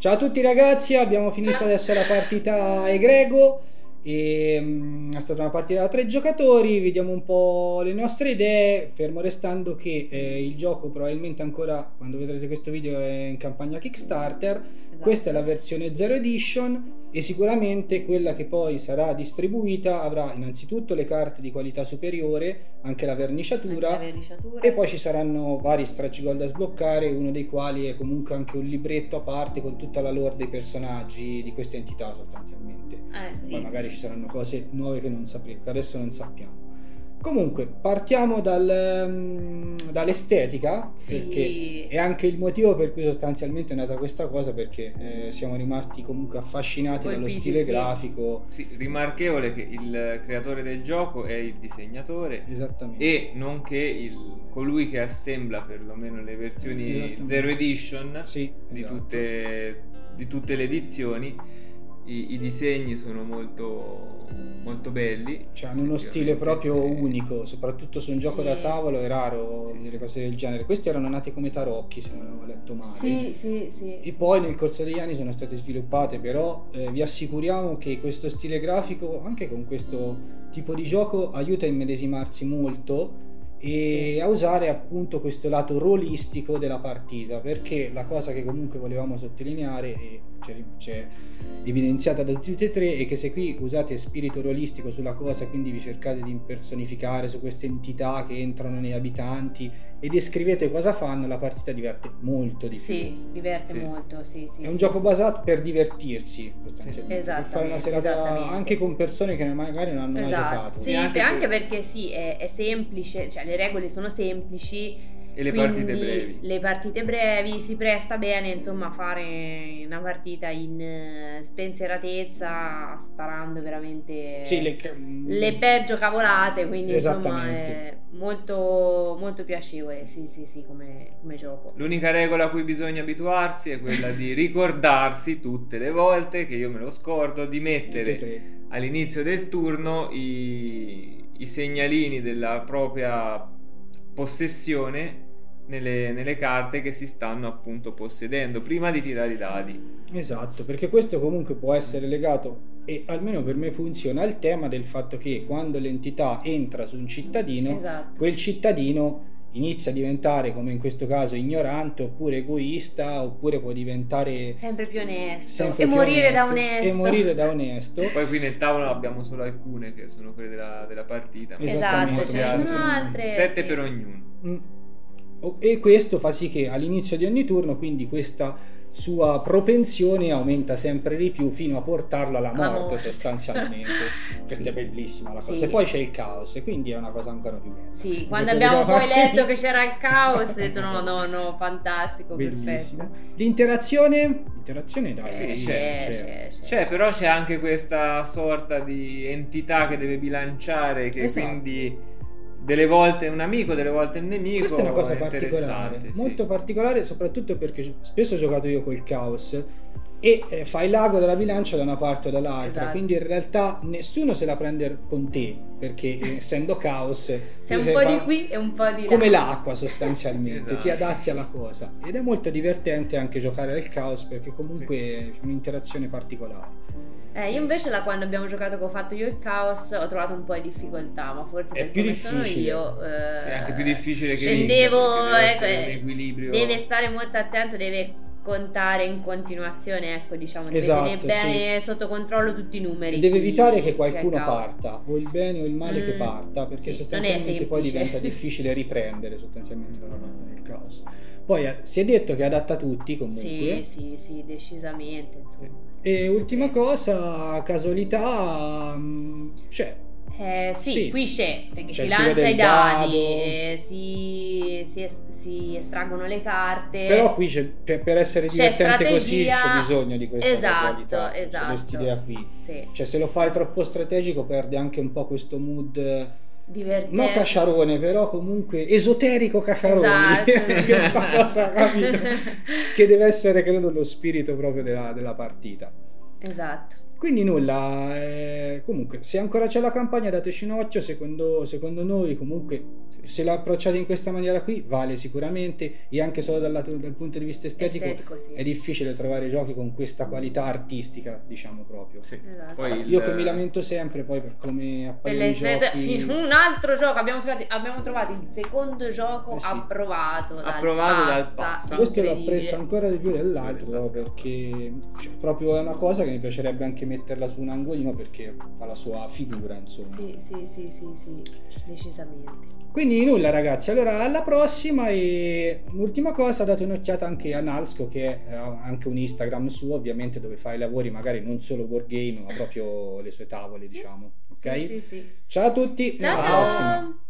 Ciao a tutti ragazzi, abbiamo finito adesso la partita Egrego e, um, è stata una partita da tre giocatori, vediamo un po' le nostre idee, fermo restando che eh, il gioco probabilmente ancora, quando vedrete questo video, è in campagna Kickstarter, esatto. questa è la versione Zero Edition e sicuramente quella che poi sarà distribuita avrà innanzitutto le carte di qualità superiore, anche la verniciatura, anche la verniciatura e poi ci saranno vari stretch goal da sbloccare, uno dei quali è comunque anche un libretto a parte con tutta la lore dei personaggi di queste entità sostanzialmente. Eh, sì. Poi magari ci saranno cose nuove che non sapremo, che adesso non sappiamo. Comunque, partiamo dal, um, dall'estetica, sì. perché è anche il motivo per cui sostanzialmente è nata questa cosa, perché eh, siamo rimasti comunque affascinati Colpiti, dallo stile sì. grafico. Sì, rimarchevole che il creatore del gioco è il disegnatore Esattamente. e nonché il, colui che assembla perlomeno le versioni. Zero Edition Sì, di, esatto. tutte, di tutte le edizioni. I, i disegni sono molto, molto belli. Cioè, hanno uno stile proprio unico, soprattutto su un gioco Sì. da tavolo è raro Sì, vedere sì. cose del genere. Questi erano nati come tarocchi, se non avevo letto male. Sì, sì, sì. E poi nel corso degli anni sono state sviluppate, però eh, vi assicuriamo che questo stile grafico, anche con questo tipo di gioco, aiuta a immedesimarsi molto e Sì. a usare appunto questo lato ruolistico della partita, perché la cosa che comunque volevamo sottolineare e c'è, c'è evidenziata da tutti e tre è che se qui usate spirito ruolistico sulla cosa, quindi vi cercate di impersonificare su queste entità che entrano negli abitanti e descrivete cosa fanno, la partita diverte molto di più. Sì, diverte Sì. molto, sì, sì. È un sì, gioco sì. basato per divertirsi, sostanzialmente, per Esattamente, fare una serata anche con persone che magari non hanno mai Esatto. giocato. Sì, E anche anche per- perché sì, è, è semplice, cioè le regole sono semplici. E le quindi partite brevi. Le partite brevi si presta bene, insomma, a fare una partita in eh, spensieratezza, sparando veramente Sì, le, le peggio cavolate, quindi insomma Esattamente. è molto, molto piacevole, sì, sì, sì, come, come gioco. L'unica regola a cui bisogna abituarsi è quella di ricordarsi tutte le volte che io me lo scordo di mettere all'inizio del turno i, i segnalini della propria possessione nelle, nelle carte che si stanno appunto possedendo prima di tirare i dadi. Esatto, perché questo comunque può essere legato e almeno per me funziona al tema del fatto che quando l'entità entra su un cittadino, Esatto. quel cittadino inizia a diventare, come in questo caso, ignorante oppure egoista, oppure può diventare Sempre più onesto. sempre e più morire da onesto, onesto. E morire da onesto. Poi qui nel tavolo abbiamo solo alcune che sono quelle della, della partita. Esatto, Esattamente, ce ne sono altre. Sette sì. per ognuno. Mm. E questo fa sì che all'inizio di ogni turno, quindi questa sua propensione aumenta sempre di più fino a portarlo alla morte, morte. sostanzialmente. Questa Sì. è bellissima la cosa. Sì. E poi c'è il caos, e quindi è una cosa ancora più bella. Sì, quando abbiamo poi parte- letto che c'era il caos, ho detto no, no, no, fantastico, Bellissimo. perfetto. L'interazione, l'interazione dai, sì, c'è, c'è. c'è, c'è. C'è, però c'è anche questa sorta di entità che deve bilanciare, che Esatto. quindi delle volte è un amico, delle volte è un nemico. Questa è una cosa particolare, interessante, sì. molto particolare, soprattutto perché spesso ho giocato io col caos e eh, fai l'ago della bilancia da una parte o dall'altra, Esatto. quindi in realtà nessuno se la prende con te, perché eh, essendo caos Sei un sei po' di qui e un po' di là. come l'acqua sostanzialmente, ti Esatto. adatti alla cosa ed è molto divertente anche giocare al caos perché comunque c'è un'interazione particolare. Eh, io invece da quando abbiamo giocato che ho fatto io il caos ho trovato un po' di difficoltà, ma forse È più difficile. io... eh, Sì, è anche più difficile che Scendevo, ecco, eh, equilibrio. deve stare molto attento, deve contare in continuazione, ecco, diciamo, deve Esatto, tenere bene sotto controllo tutti i numeri. E deve evitare che qualcuno è il caos. parta, o il bene o il male che Mm, parta, perché sì, sostanzialmente poi diventa difficile riprendere sostanzialmente dalla parte del caos. Poi eh, si è detto che è adatta a tutti comunque. Sì, sì, sì, decisamente. Insomma. E Sì, ultima sì. cosa, casualità, mm, cioè, Eh, sì, Sì. qui c'è, perché C'è si lancia i dadi, si, si es- si estraggono le carte. però qui per, per essere divertente così c'è bisogno di questa Esatto, casualità, esatto. quest'idea qui. Sì, Cioè se lo fai troppo strategico perde anche un po' questo mood, divertente. non cacciarone, però comunque esoterico cacciarone, Esatto. questa cosa, capito? che deve essere credo lo spirito proprio della, della partita. Esatto. Quindi nulla, eh, comunque se ancora c'è la campagna dateci un occhio, secondo, secondo noi comunque se la approcciate in questa maniera qui vale sicuramente e anche solo dal, lato- dal punto di vista estetico, Estetico, sì. è difficile trovare giochi con questa qualità artistica, diciamo proprio. Sì. Esatto. Poi il- Io che mi lamento sempre poi per come appaiono giochi... un altro gioco abbiamo, trovato- abbiamo trovato il secondo gioco Eh sì. approvato dal Approvato dal Passa. Questo lo apprezzo ancora di più dell'altro perché cioè, proprio è una cosa che mi piacerebbe anche metterla su un angolino perché fa la sua figura insomma. Sì, sì, sì, sì, sì, decisamente. Quindi nulla ragazzi, allora alla prossima e un'ultima cosa, date un'occhiata anche a Nalsco che ha anche un Instagram suo ovviamente dove fa i lavori magari non solo wargame ma proprio le sue tavole diciamo, ok? Sì, sì, sì. Ciao a tutti, Ciao, alla ciao. prossima!